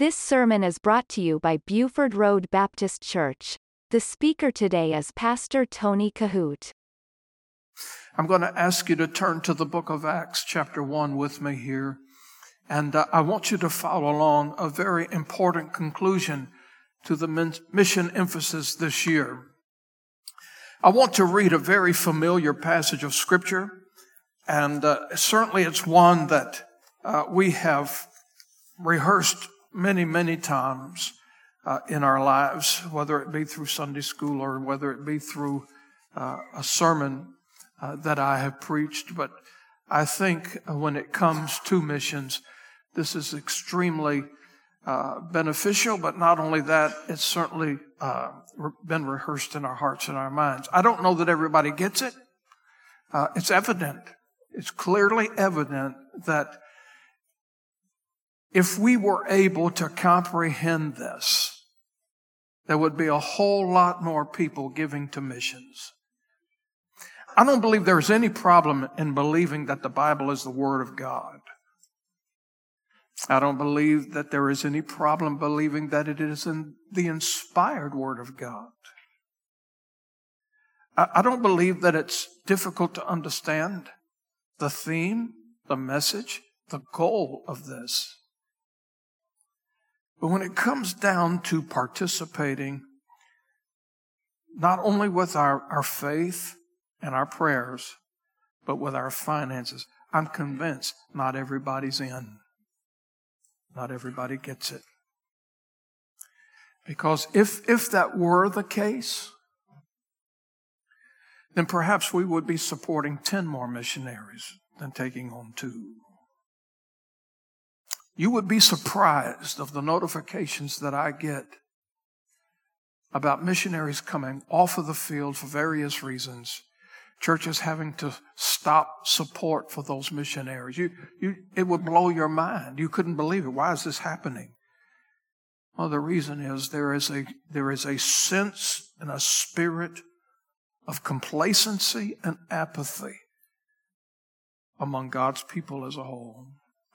This sermon is brought to you by Buford Road Baptist Church. The speaker today is Pastor Tony Kohout. I'm going to ask you to turn to the book of Acts, chapter 1, with me here. And uh, I want you to follow along a very important conclusion to the mission emphasis this year. I want to read a very familiar passage of Scripture, and uh, certainly it's one that uh, we have rehearsed many, many times uh, in our lives, whether it be through Sunday school or whether it be through uh, a sermon uh, that I have preached. But I think when it comes to missions, this is extremely uh, beneficial, but not only that, it's certainly uh, been rehearsed in our hearts and our minds. I don't know that everybody gets it. Uh, it's evident. It's clearly evident that if we were able to comprehend this, there would be a whole lot more people giving to missions. I don't believe there's any problem in believing that the Bible is the Word of God. I don't believe that there is any problem believing that it is in the inspired Word of God. I don't believe that it's difficult to understand the theme, the message, the goal of this. But when it comes down to participating, not only with our, our faith and our prayers, but with our finances, I'm convinced not everybody's in. Not everybody gets it. Because if, if that were the case, then perhaps we would be supporting 10 more missionaries than taking on two. You would be surprised of the notifications that I get about missionaries coming off of the field for various reasons. Churches having to stop support for those missionaries. You, you, it would blow your mind. You couldn't believe it. Why is this happening? Well, the reason is there is a, there is a sense and a spirit of complacency and apathy among God's people as a whole.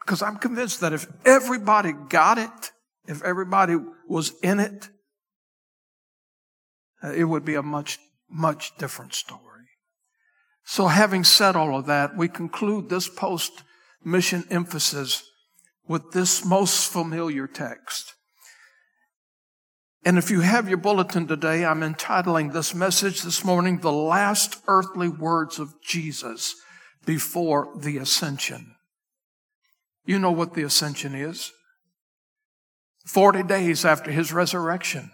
Because I'm convinced that if everybody got it, if everybody was in it, uh, it would be a much, much different story. So having said all of that, we conclude this post mission emphasis with this most familiar text. And if you have your bulletin today, I'm entitling this message this morning, The Last Earthly Words of Jesus Before the Ascension. You know what the ascension is. 40 days after his resurrection,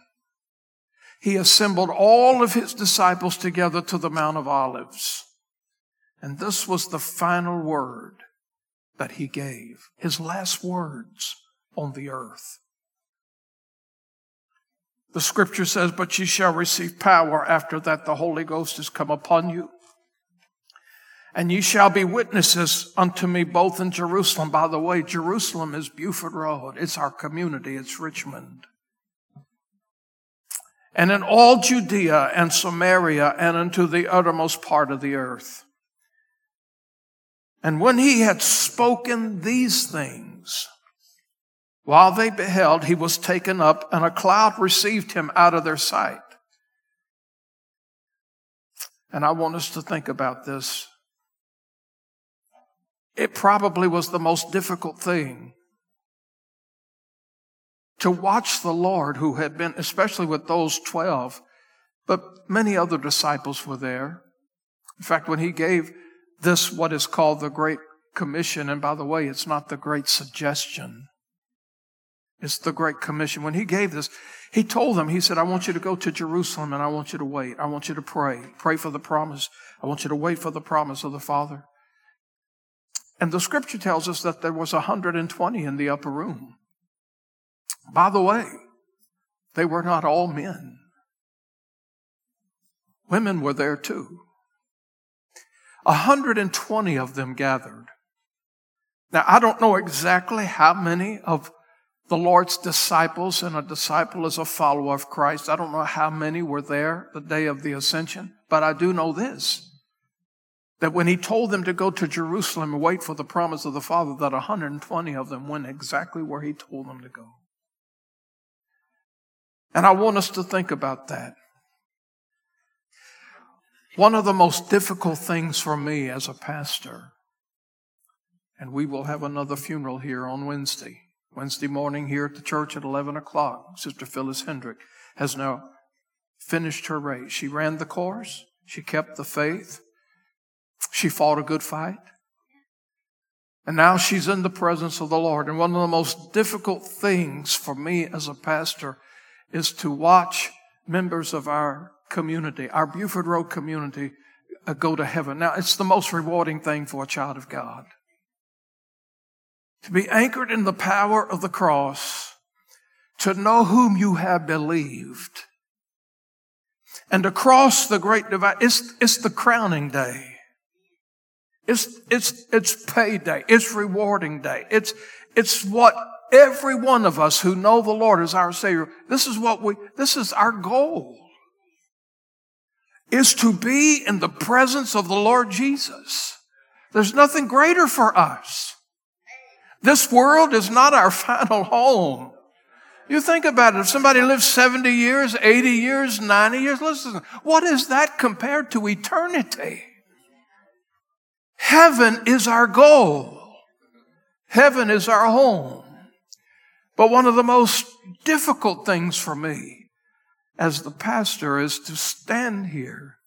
he assembled all of his disciples together to the Mount of Olives. And this was the final word that he gave, his last words on the earth. The scripture says, But ye shall receive power after that the Holy Ghost has come upon you and ye shall be witnesses unto me both in Jerusalem. By the way, Jerusalem is Buford Road. It's our community. It's Richmond. And in all Judea and Samaria and unto the uttermost part of the earth. And when he had spoken these things, while they beheld, he was taken up and a cloud received him out of their sight. And I want us to think about this it probably was the most difficult thing to watch the Lord who had been, especially with those 12, but many other disciples were there. In fact, when he gave this, what is called the Great Commission, and by the way, it's not the Great Suggestion, it's the Great Commission. When he gave this, he told them, he said, I want you to go to Jerusalem and I want you to wait. I want you to pray. Pray for the promise. I want you to wait for the promise of the Father. And the scripture tells us that there was 120 in the upper room. By the way, they were not all men. Women were there too. 120 of them gathered. Now, I don't know exactly how many of the Lord's disciples, and a disciple is a follower of Christ. I don't know how many were there the day of the ascension, but I do know this that when he told them to go to Jerusalem and wait for the promise of the Father, that 120 of them went exactly where he told them to go. And I want us to think about that. One of the most difficult things for me as a pastor, and we will have another funeral here on Wednesday, Wednesday morning here at the church at 11 o'clock. Sister Phyllis Hendrick has now finished her race. She ran the course. She kept the faith. She fought a good fight. And now she's in the presence of the Lord. And one of the most difficult things for me as a pastor is to watch members of our community, our Buford Road community, uh, go to heaven. Now, it's the most rewarding thing for a child of God. To be anchored in the power of the cross, to know whom you have believed, and to cross the great divide. It's, it's the crowning day. It's, it's, it's payday. It's rewarding day. It's, it's what every one of us who know the Lord as our Savior, this is what we, this is our goal. Is to be in the presence of the Lord Jesus. There's nothing greater for us. This world is not our final home. You think about it. If somebody lives 70 years, 80 years, 90 years, listen, what is that compared to eternity? Heaven is our goal. Heaven is our home. But one of the most difficult things for me as the pastor is to stand here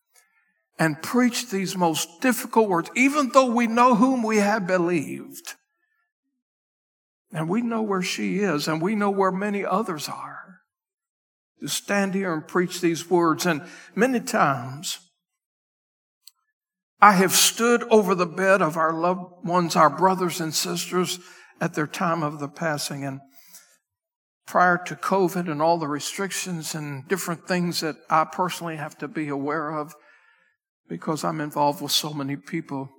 and preach these most difficult words, even though we know whom we have believed. And we know where she is, and we know where many others are. To stand here and preach these words. And many times, I have stood over the bed of our loved ones, our brothers and sisters at their time of the passing. And prior to COVID and all the restrictions and different things that I personally have to be aware of because I'm involved with so many people,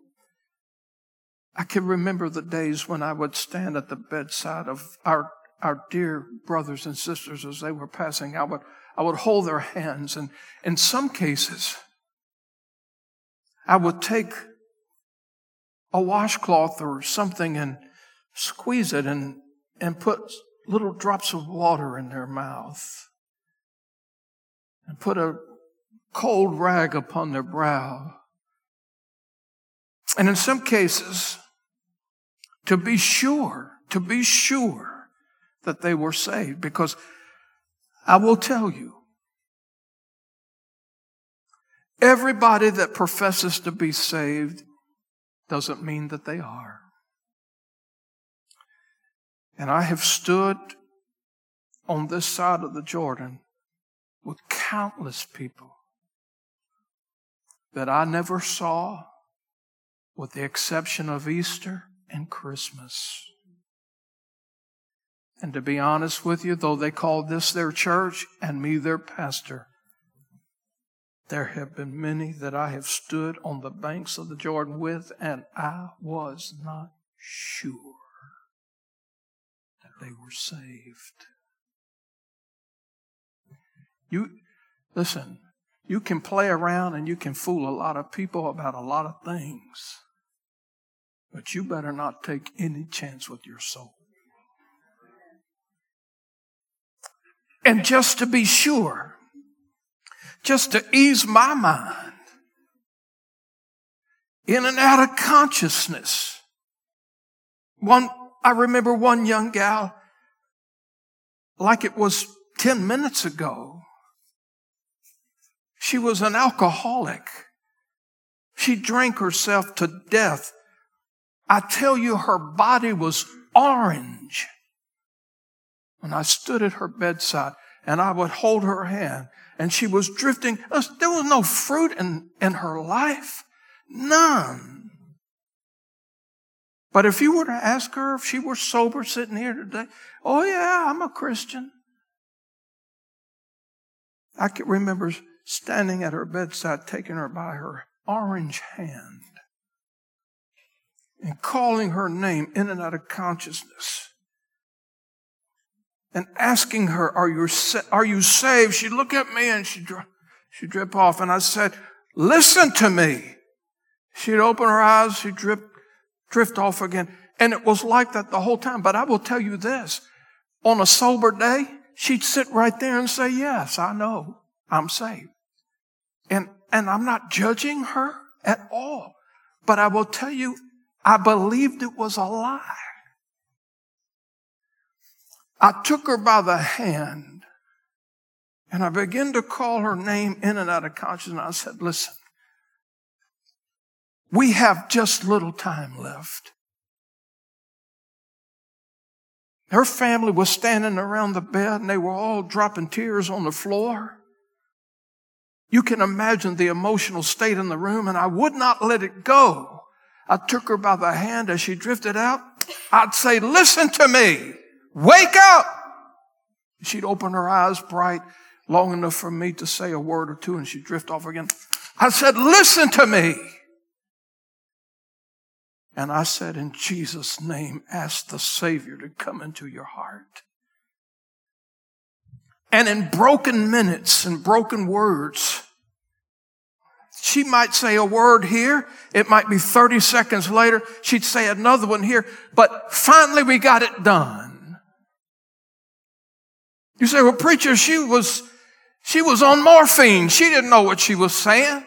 I can remember the days when I would stand at the bedside of our, our dear brothers and sisters as they were passing. I would, I would hold their hands and in some cases, I would take a washcloth or something and squeeze it and, and put little drops of water in their mouth and put a cold rag upon their brow. And in some cases, to be sure, to be sure that they were saved, because I will tell you, Everybody that professes to be saved doesn't mean that they are. And I have stood on this side of the Jordan with countless people that I never saw, with the exception of Easter and Christmas. And to be honest with you, though they called this their church and me their pastor, there have been many that I have stood on the banks of the Jordan with, and I was not sure that they were saved. You, listen, you can play around and you can fool a lot of people about a lot of things, but you better not take any chance with your soul. And just to be sure, just to ease my mind in and out of consciousness. One, I remember one young gal, like it was 10 minutes ago. She was an alcoholic. She drank herself to death. I tell you, her body was orange. When I stood at her bedside and I would hold her hand and she was drifting. There was no fruit in, in her life. None. But if you were to ask her if she were sober sitting here today, oh yeah, I'm a Christian. I can remember standing at her bedside, taking her by her orange hand and calling her name in and out of consciousness and asking her, are you, are you saved? She'd look at me and she'd, she'd drip off. And I said, listen to me. She'd open her eyes, she'd drip, drift off again. And it was like that the whole time. But I will tell you this, on a sober day, she'd sit right there and say, Yes, I know I'm saved. And, and I'm not judging her at all. But I will tell you, I believed it was a lie. I took her by the hand and I began to call her name in and out of consciousness. I said, Listen, we have just little time left. Her family was standing around the bed and they were all dropping tears on the floor. You can imagine the emotional state in the room, and I would not let it go. I took her by the hand as she drifted out. I'd say, Listen to me. Wake up. She'd open her eyes bright, long enough for me to say a word or two, and she'd drift off again. I said, Listen to me. And I said, in Jesus' name, ask the Savior to come into your heart. And in broken minutes and broken words, she might say a word here. It might be 30 seconds later. She'd say another one here. But finally we got it done. You say, well, preacher, she was, she was on morphine. She didn't know what she was saying.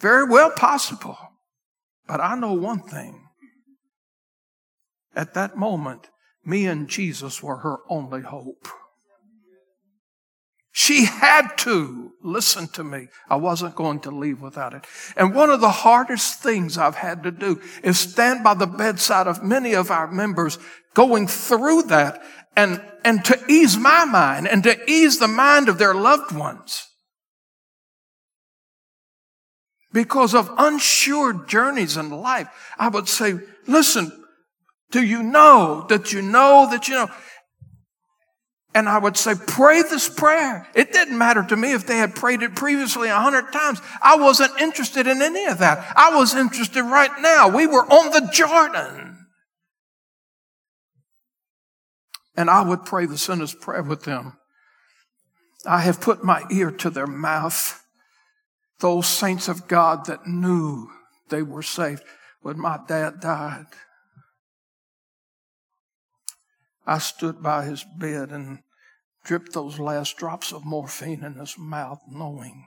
Very well possible. But I know one thing. At that moment, me and Jesus were her only hope. She had to listen to me. I wasn't going to leave without it. And one of the hardest things I've had to do is stand by the bedside of many of our members going through that and, and to ease my mind and to ease the mind of their loved ones because of unsure journeys in life, I would say, listen, do you know that you know that you know? And I would say, pray this prayer. It didn't matter to me if they had prayed it previously a hundred times. I wasn't interested in any of that. I was interested right now. We were on the Jordan. And I would pray the sinner's prayer with them. I have put my ear to their mouth those saints of God that knew they were saved. When my dad died, I stood by his bed and dripped those last drops of morphine in his mouth, knowing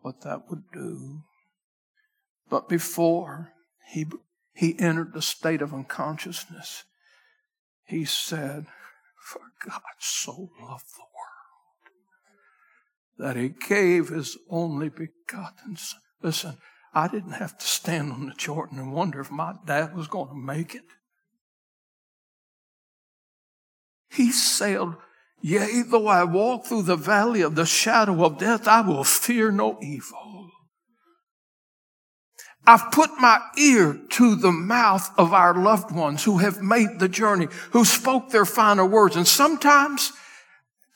what that would do. But before he, he entered the state of unconsciousness, he said, For God so loved the world that he gave his only begotten son. Listen, I didn't have to stand on the Jordan and wonder if my dad was going to make it. He sailed, Yea, though I walk through the valley of the shadow of death, I will fear no evil. I've put my ear to the mouth of our loved ones who have made the journey, who spoke their final words. And sometimes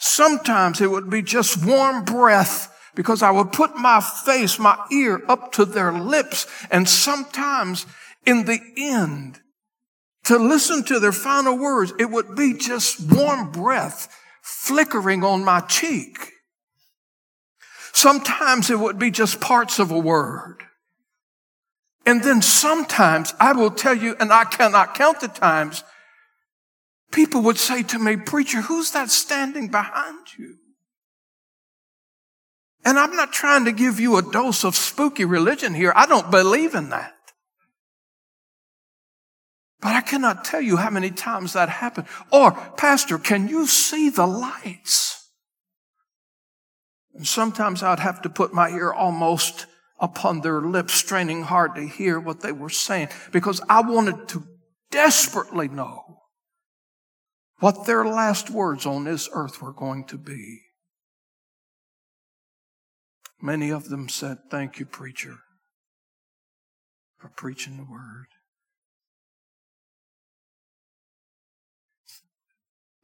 Sometimes it would be just warm breath because I would put my face, my ear up to their lips. And sometimes in the end, to listen to their final words, it would be just warm breath flickering on my cheek. Sometimes it would be just parts of a word. And then sometimes I will tell you, and I cannot count the times people would say to me, Preacher, who's that standing behind you? And I'm not trying to give you a dose of spooky religion here. I don't believe in that. But I cannot tell you how many times that happened. Or, Pastor, can you see the lights? And sometimes I'd have to put my ear almost upon their lips, straining hard to hear what they were saying, because I wanted to desperately know what their last words on this earth were going to be. Many of them said, Thank you, preacher, for preaching the word.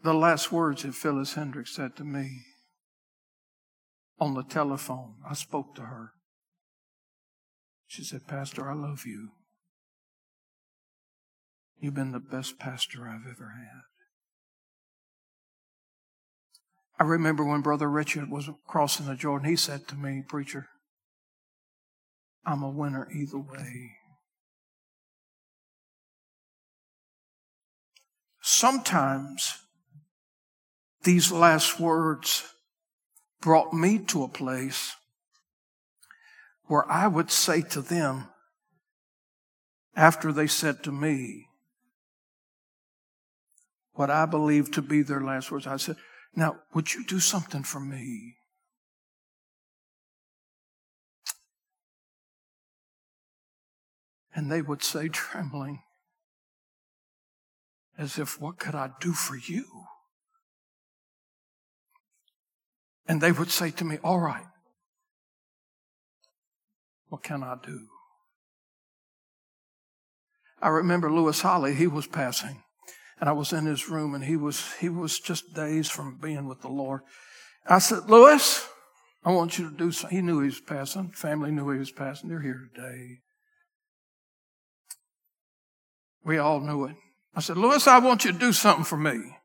The last words that Phyllis Hendricks said to me on the telephone, I spoke to her. She said, Pastor, I love you. You've been the best pastor I've ever had. I remember when Brother Richard was crossing the Jordan, he said to me, Preacher, I'm a winner either way. Sometimes these last words brought me to a place where I would say to them, after they said to me what I believe to be their last words, I said, Now, would you do something for me? And they would say, trembling, as if, What could I do for you? And they would say to me, All right, what can I do? I remember Lewis Holly, he was passing. And I was in his room and he was he was just days from being with the Lord. I said, Lewis, I want you to do something. He knew he was passing. Family knew he was passing. They're here today. We all knew it. I said, Lewis, I want you to do something for me.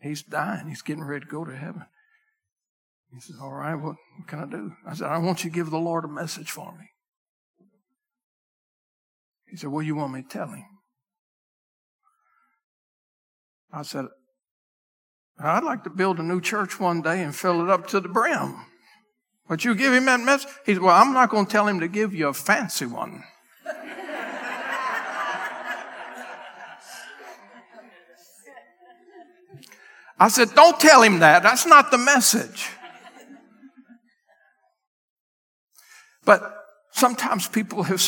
He's dying. He's getting ready to go to heaven. He says, All right, what, what can I do? I said, I want you to give the Lord a message for me. He said, What do you want me to tell him? I said, I'd like to build a new church one day and fill it up to the brim. But you give him that message? He said, Well, I'm not going to tell him to give you a fancy one. I said, Don't tell him that. That's not the message. But sometimes people have,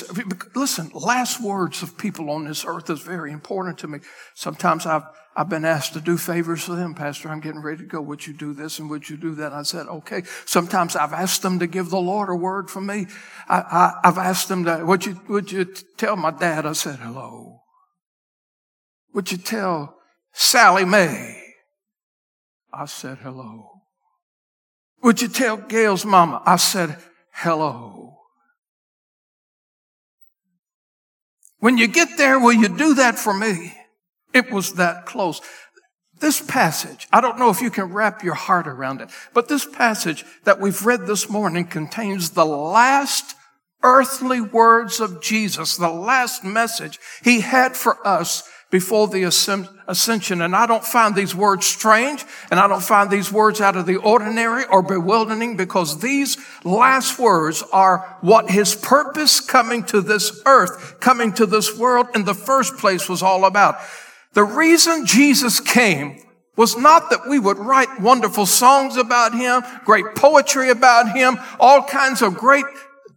listen, last words of people on this earth is very important to me. Sometimes I've, I've been asked to do favors for them. Pastor, I'm getting ready to go. Would you do this and would you do that? I said, okay. Sometimes I've asked them to give the Lord a word for me. I, have asked them to, would you, would you tell my dad? I said, hello. Would you tell Sally Mae? I said, hello. Would you tell Gail's mama? I said, hello. When you get there, will you do that for me? It was that close. This passage, I don't know if you can wrap your heart around it, but this passage that we've read this morning contains the last earthly words of Jesus, the last message he had for us before the ascension. And I don't find these words strange and I don't find these words out of the ordinary or bewildering because these last words are what his purpose coming to this earth, coming to this world in the first place was all about. The reason Jesus came was not that we would write wonderful songs about him, great poetry about him, all kinds of great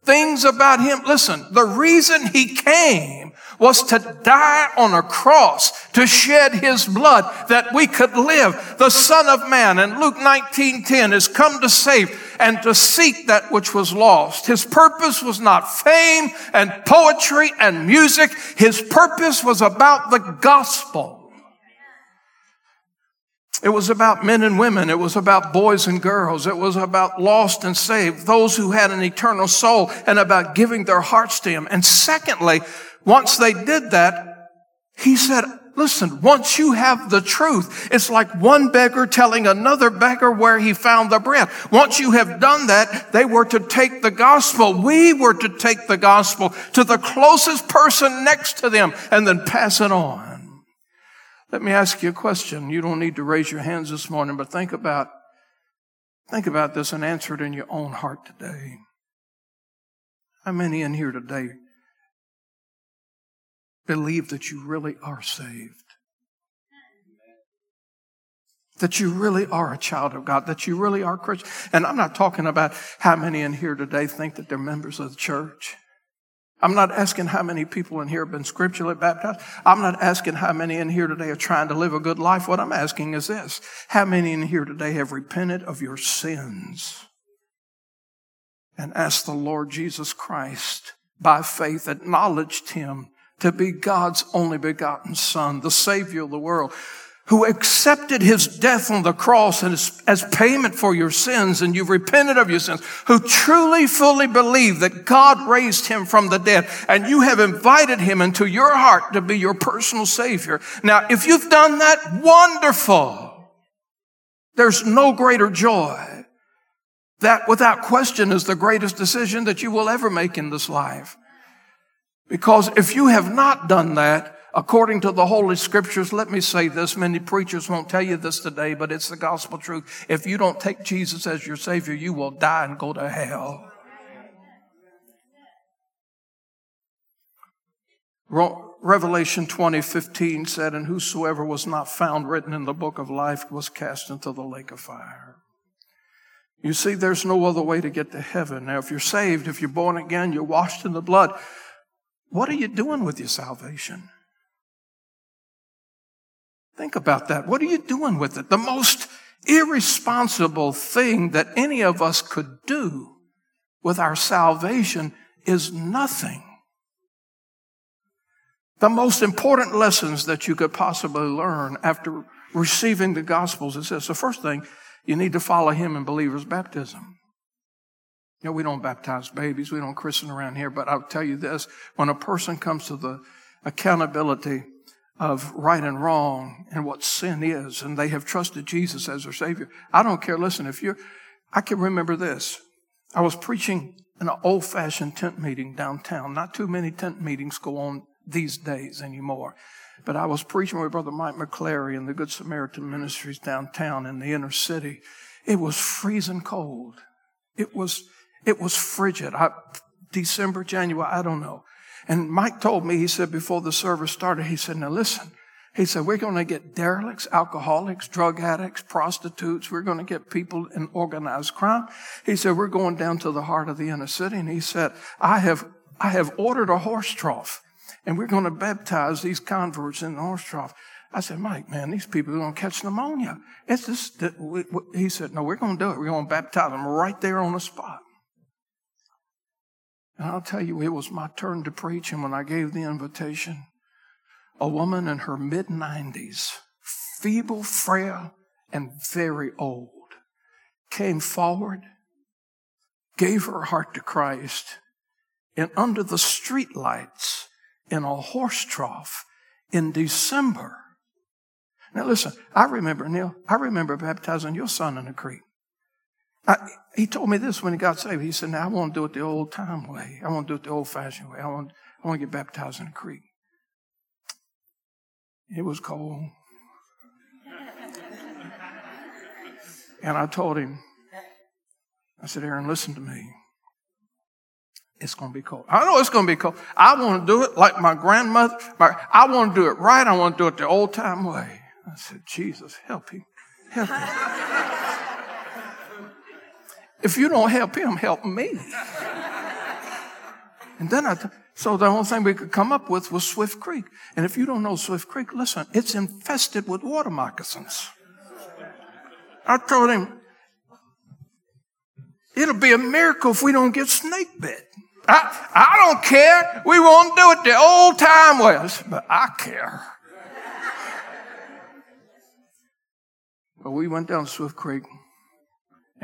things about him. Listen, the reason he came was to die on a cross to shed his blood that we could live. The Son of Man in Luke 19:10 has come to save and to seek that which was lost. His purpose was not fame and poetry and music. His purpose was about the gospel. It was about men and women. It was about boys and girls. It was about lost and saved, those who had an eternal soul, and about giving their hearts to Him. And secondly, once they did that, He said, Listen, once you have the truth, it's like one beggar telling another beggar where he found the bread. Once you have done that, they were to take the gospel. We were to take the gospel to the closest person next to them and then pass it on. Let me ask you a question. You don't need to raise your hands this morning, but think about, think about this and answer it in your own heart today. How many in here today believe that you really are saved? That you really are a child of God, that you really are Christian. And I'm not talking about how many in here today think that they're members of the church. I'm not asking how many people in here have been scripturally baptized. I'm not asking how many in here today are trying to live a good life. What I'm asking is this. How many in here today have repented of your sins and asked the Lord Jesus Christ by faith, acknowledged him to be God's only begotten son, the savior of the world, who accepted his death on the cross as, as payment for your sins and you've repented of your sins, who truly, fully believe that God raised him from the dead and you have invited him into your heart to be your personal savior. Now, if you've done that, wonderful. There's no greater joy. That without question is the greatest decision that you will ever make in this life. Because if you have not done that, According to the Holy Scriptures, let me say this. Many preachers won't tell you this today, but it's the gospel truth. If you don't take Jesus as your Savior, you will die and go to hell. Revelation 20, 15 said, And whosoever was not found written in the book of life was cast into the lake of fire. You see, there's no other way to get to heaven. Now, if you're saved, if you're born again, you're washed in the blood, what are you doing with your salvation? Think about that. What are you doing with it? The most irresponsible thing that any of us could do with our salvation is nothing. The most important lessons that you could possibly learn after receiving the Gospels is this. The first thing, you need to follow Him in believer's baptism. You know, we don't baptize babies, we don't christen around here, but I'll tell you this when a person comes to the accountability of right and wrong and what sin is, and they have trusted Jesus as their Savior. I don't care. Listen, if you're, I can remember this. I was preaching in an old fashioned tent meeting downtown. Not too many tent meetings go on these days anymore. But I was preaching with Brother Mike McClary in the Good Samaritan Ministries downtown in the inner city. It was freezing cold. It was, it was frigid. I, December, January, I don't know. And Mike told me, he said, before the service started, he said, now listen, he said, we're going to get derelicts, alcoholics, drug addicts, prostitutes. We're going to get people in organized crime. He said, we're going down to the heart of the inner city. And he said, I have, I have ordered a horse trough and we're going to baptize these converts in the horse trough. I said, Mike, man, these people are going to catch pneumonia. It's just, he said, no, we're going to do it. We're going to baptize them right there on the spot. And I'll tell you, it was my turn to preach. And when I gave the invitation, a woman in her mid 90s, feeble, frail, and very old, came forward, gave her heart to Christ, and under the street lights in a horse trough in December. Now listen, I remember, Neil, I remember baptizing your son in the creek. I, he told me this when he got saved. He said, now I want to do it the old time way. I want to do it the old fashioned way. I want, I want to get baptized in the creek. It was cold. and I told him, I said, Aaron, listen to me. It's going to be cold. I know it's going to be cold. I want to do it like my grandmother. My, I want to do it right. I want to do it the old time way. I said, Jesus, help him. Help him. if you don't help him, help me. And then I, so the only thing we could come up with was Swift Creek. And if you don't know Swift Creek, listen, it's infested with water moccasins. I told him, it'll be a miracle if we don't get snake bit. I, I don't care. We won't do it the old time ways, but I care. but we went down Swift Creek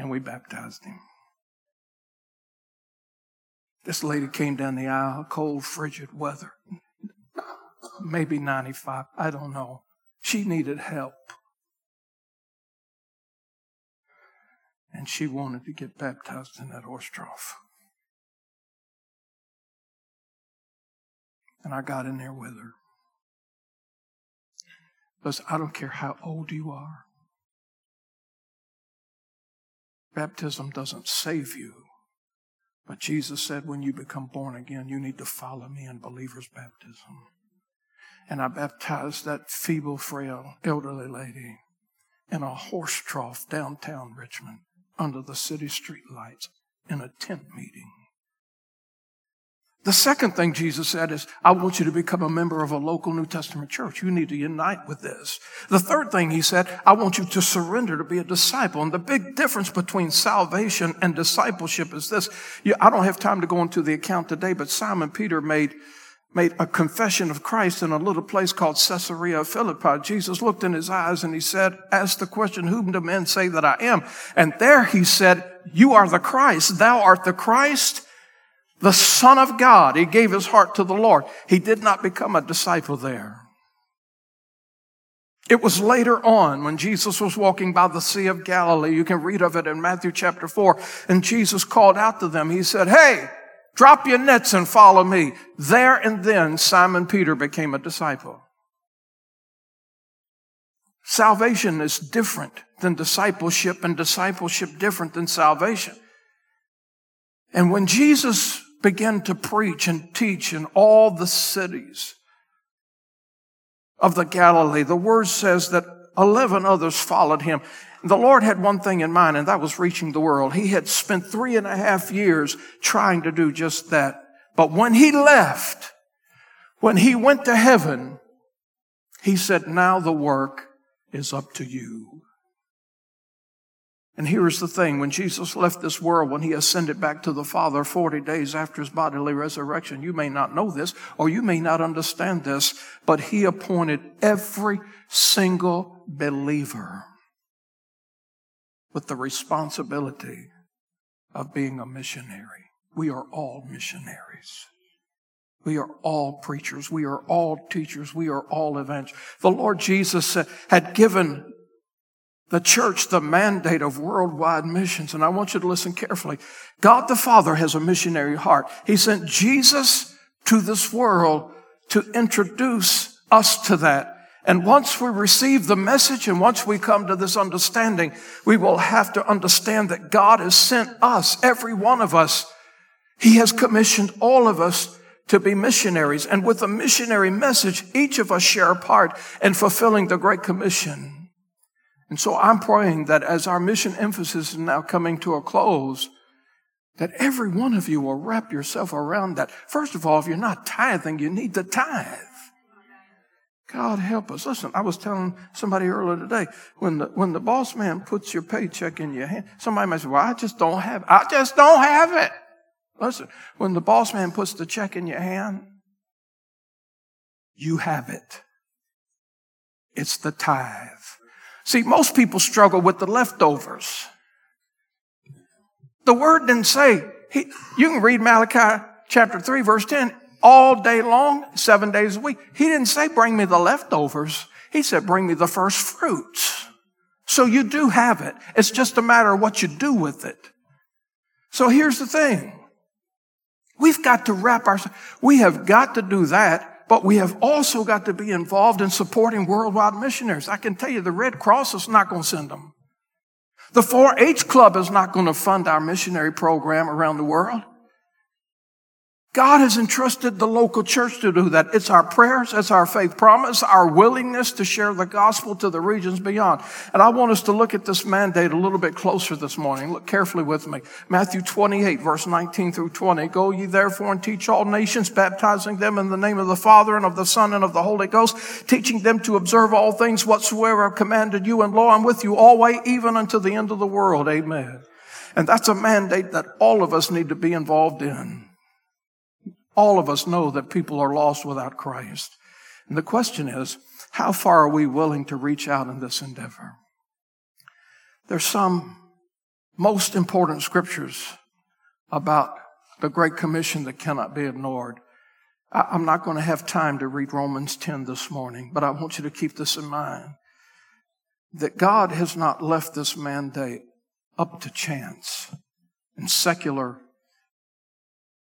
and we baptized him. This lady came down the aisle, cold, frigid weather, maybe 95, I don't know. She needed help. And she wanted to get baptized in that horse trough. And I got in there with her. Listen, I don't care how old you are. Baptism doesn't save you. But Jesus said, when you become born again, you need to follow me in believer's baptism. And I baptized that feeble, frail, elderly lady in a horse trough downtown Richmond under the city street lights in a tent meeting. The second thing Jesus said is, I want you to become a member of a local New Testament church. You need to unite with this. The third thing he said, I want you to surrender to be a disciple. And the big difference between salvation and discipleship is this. I don't have time to go into the account today, but Simon Peter made, made a confession of Christ in a little place called Caesarea Philippi. Jesus looked in his eyes and he said, ask the question, whom do men say that I am? And there he said, you are the Christ. Thou art the Christ the Son of God. He gave his heart to the Lord. He did not become a disciple there. It was later on when Jesus was walking by the Sea of Galilee. You can read of it in Matthew chapter 4. And Jesus called out to them. He said, Hey, Drop your nets and follow me. There and then, Simon Peter became a disciple. Salvation is different than discipleship, and discipleship different than salvation. And when Jesus began to preach and teach in all the cities of the Galilee, the word says that 11 others followed him. The Lord had one thing in mind, and that was reaching the world. He had spent three and a half years trying to do just that. But when he left, when he went to heaven, he said, now the work is up to you. And here's the thing when Jesus left this world, when he ascended back to the Father 40 days after his bodily resurrection, you may not know this or you may not understand this, but he appointed every single believer with the responsibility of being a missionary. We are all missionaries. We are all preachers. We are all teachers. We are all evangelists. The Lord Jesus had given the church the mandate of worldwide missions. And I want you to listen carefully. God the Father has a missionary heart. He sent Jesus to this world to introduce us to that. And once we receive the message and once we come to this understanding, we will have to understand that God has sent us, every one of us. He has commissioned all of us to be missionaries. And with a missionary message, each of us share a part in fulfilling the Great Commission. And so I'm praying that as our mission emphasis is now coming to a close, that every one of you will wrap yourself around that. First of all, if you're not tithing, you need to tithe. God help us. Listen, I was telling somebody earlier today, when the, when the boss man puts your paycheck in your hand, somebody might say, well, I just don't have it. I just don't have it. Listen, when the boss man puts the check in your hand, you have it. It's the tithe. See, most people struggle with the leftovers. The word didn't say, he, you can read Malachi chapter 3, verse 10, all day long, seven days a week. He didn't say, bring me the leftovers. He said, bring me the first fruits. So you do have it. It's just a matter of what you do with it. So here's the thing. We've got to wrap ourselves, we have got to do that but we have also got to be involved in supporting worldwide missionaries. I can tell you the Red Cross is not going to send them. The 4-H Club is not going to fund our missionary program around the world. God has entrusted the local church to do that. It's our prayers, it's our faith promise, our willingness to share the gospel to the regions beyond. And I want us to look at this mandate a little bit closer this morning. Look carefully with me. Matthew 28 verse 19 through 20. Go ye therefore and teach all nations, baptizing them in the name of the Father and of the Son and of the Holy Ghost, teaching them to observe all things whatsoever I've commanded you. And lo, I'm with you always, even unto the end of the world. Amen. And that's a mandate that all of us need to be involved in. All of us know that people are lost without Christ. And the question is, how far are we willing to reach out in this endeavor? There's some most important scriptures about the Great Commission that cannot be ignored. I'm not going to have time to read Romans 10 this morning, but I want you to keep this in mind that God has not left this mandate up to chance and secular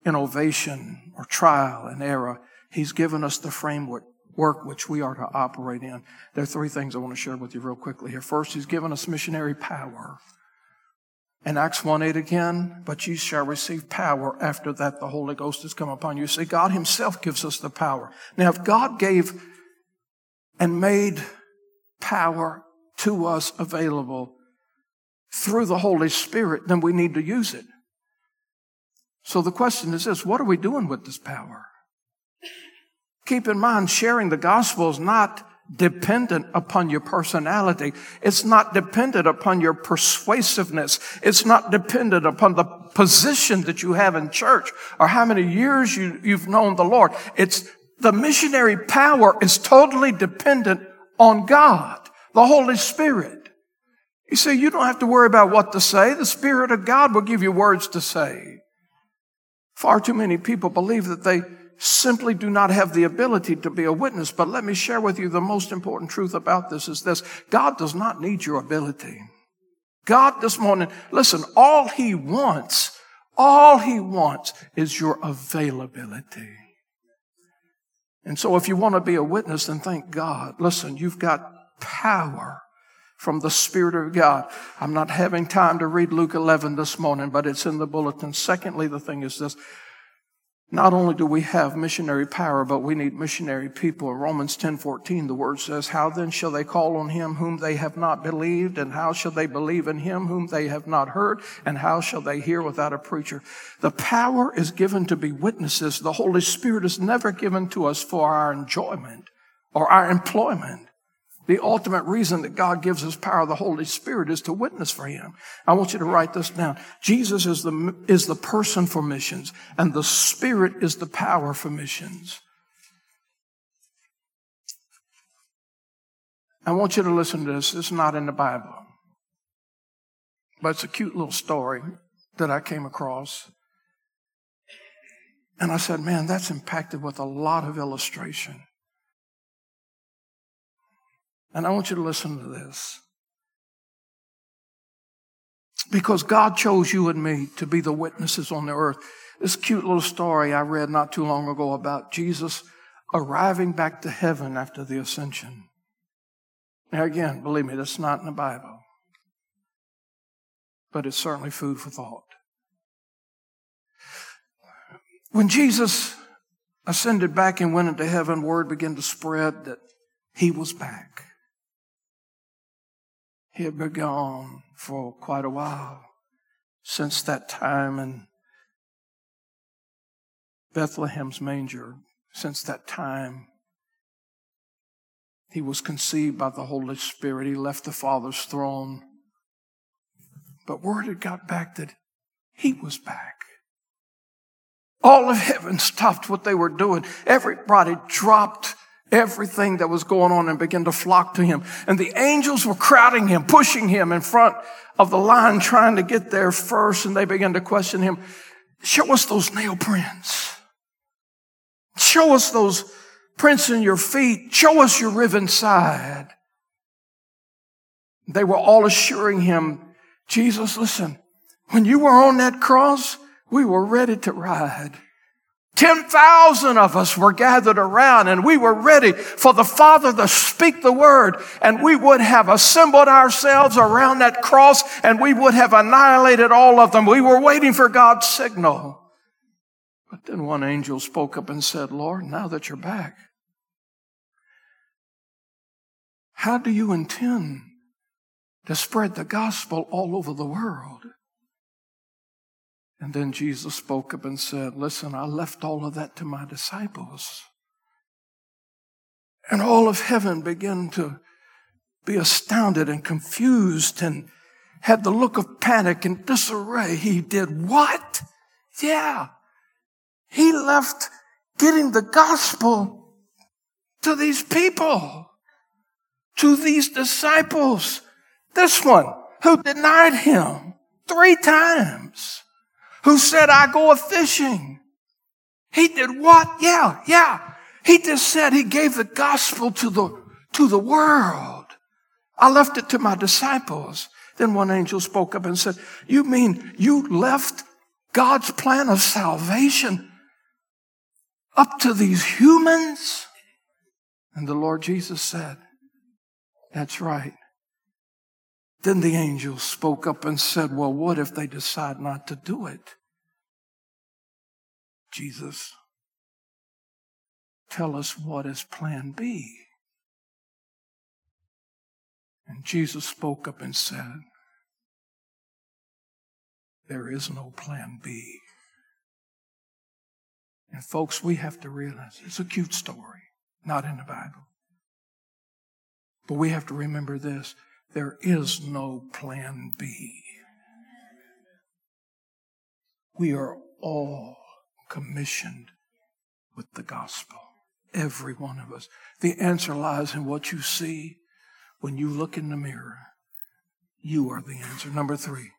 innovation or trial and error. He's given us the framework work which we are to operate in. There are three things I want to share with you real quickly here. First, he's given us missionary power. In Acts 1 8 again, but you shall receive power after that the Holy Ghost has come upon you. See, God Himself gives us the power. Now, if God gave and made power to us available through the Holy Spirit, then we need to use it. So the question is this what are we doing with this power? Keep in mind, sharing the gospel is not dependent upon your personality. It's not dependent upon your persuasiveness. It's not dependent upon the position that you have in church or how many years you, you've known the Lord. It's the missionary power is totally dependent on God, the Holy Spirit. You see, you don't have to worry about what to say. The Spirit of God will give you words to say. Far too many people believe that they simply do not have the ability to be a witness. But let me share with you the most important truth about this is this. God does not need your ability. God this morning, listen, all he wants All he wants is your availability. And so if you want to be a witness, then thank God. Listen, you've got power from the Spirit of God. I'm not having time to read Luke 11 this morning, but it's in the bulletin. Secondly, the thing is this. Not only do we have missionary power, but we need missionary people. Romans 10:14, the word says, "How then shall they call on him whom they have not believed, and how shall they believe in him whom they have not heard, and how shall they hear without a preacher?" The power is given to be witnesses. The Holy Spirit is never given to us for our enjoyment or our employment. The ultimate reason that God gives us power of the Holy Spirit is to witness for Him. I want you to write this down. Jesus is the, is the person for missions, and the Spirit is the power for missions. I want you to listen to this. It's not in the Bible, but it's a cute little story that I came across. And I said, man, that's impacted with a lot of illustration. And I want you to listen to this. Because God chose you and me to be the witnesses on the earth. This cute little story I read not too long ago about Jesus arriving back to heaven after the ascension. Now, again, believe me, that's not in the Bible, but it's certainly food for thought. When Jesus ascended back and went into heaven, word began to spread that he was back. He had been gone for quite a while since that time in Bethlehem's manger, since that time. He was conceived by the Holy Spirit. He left the Father's throne. But word had got back that he was back. All of heaven stopped what they were doing. Everybody dropped everything that was going on and began to flock to him. And the angels were crowding him, pushing him in front of the line, trying to get there first. And they began to question him. Show us those nail prints. Show us those prints in your feet. Show us your riven side. They were all assuring him, Jesus, listen, when you were on that cross, we were ready to ride. 10,000 of us were gathered around and we were ready for the Father to speak the word and we would have assembled ourselves around that cross and we would have annihilated all of them. We were waiting for God's signal. But then one angel spoke up and said, Lord, now that you're back, how do you intend to spread the gospel all over the world? And then Jesus spoke up and said, Listen, I left all of that to my disciples. And all of heaven began to be astounded and confused and had the look of panic and disarray. He did what? Yeah. He left getting the gospel to these people, to these disciples. This one who denied him three times who said, I go a fishing. He did what? Yeah, yeah. He just said he gave the gospel to the, to the world. I left it to my disciples. Then one angel spoke up and said, you mean you left God's plan of salvation up to these humans? And the Lord Jesus said, that's right. Then the angel spoke up and said, Well, what if they decide not to do it? Jesus, tell us what is plan B. And Jesus spoke up and said, There is no plan B. And folks, we have to realize it's a cute story, not in the Bible. But we have to remember this there is no plan B. We are all commissioned with the gospel. Every one of us. The answer lies in what you see when you look in the mirror. You are the answer. Number three,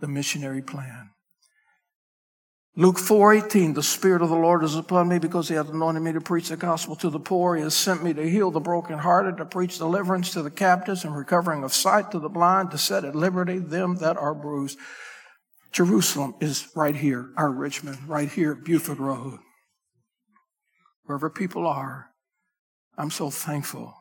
the missionary plan. Luke 4:18 The spirit of the Lord is upon me because he hath anointed me to preach the gospel to the poor he has sent me to heal the brokenhearted to preach deliverance to the captives and recovering of sight to the blind to set at liberty them that are bruised Jerusalem is right here, our Richmond, right here Buford Road. Wherever people are, I'm so thankful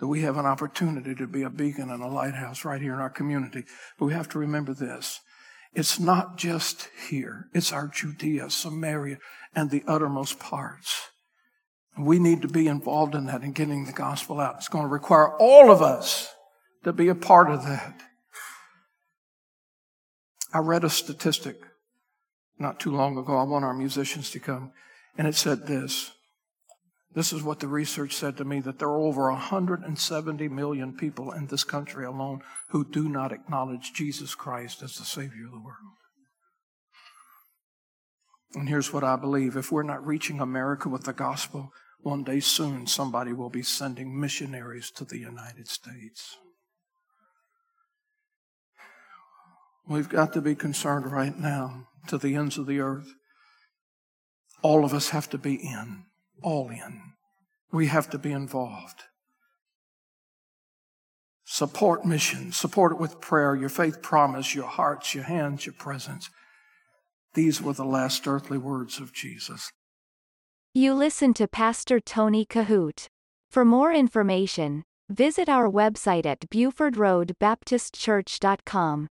that we have an opportunity to be a beacon and a lighthouse right here in our community. But we have to remember this. It's not just here. It's our Judea, Samaria, and the uttermost parts. We need to be involved in that and getting the gospel out. It's going to require all of us to be a part of that. I read a statistic not too long ago. I want our musicians to come. And it said this. This is what the research said to me that there are over 170 million people in this country alone who do not acknowledge Jesus Christ as the Savior of the world. And here's what I believe if we're not reaching America with the gospel, one day soon somebody will be sending missionaries to the United States. We've got to be concerned right now to the ends of the earth. All of us have to be in, all in. We have to be involved. Support mission, support it with prayer, your faith promise, your hearts, your hands, your presence. These were the last earthly words of Jesus. You listen to Pastor Tony Kohout. For more information, visit our website at BufordRoadBaptistChurch.com.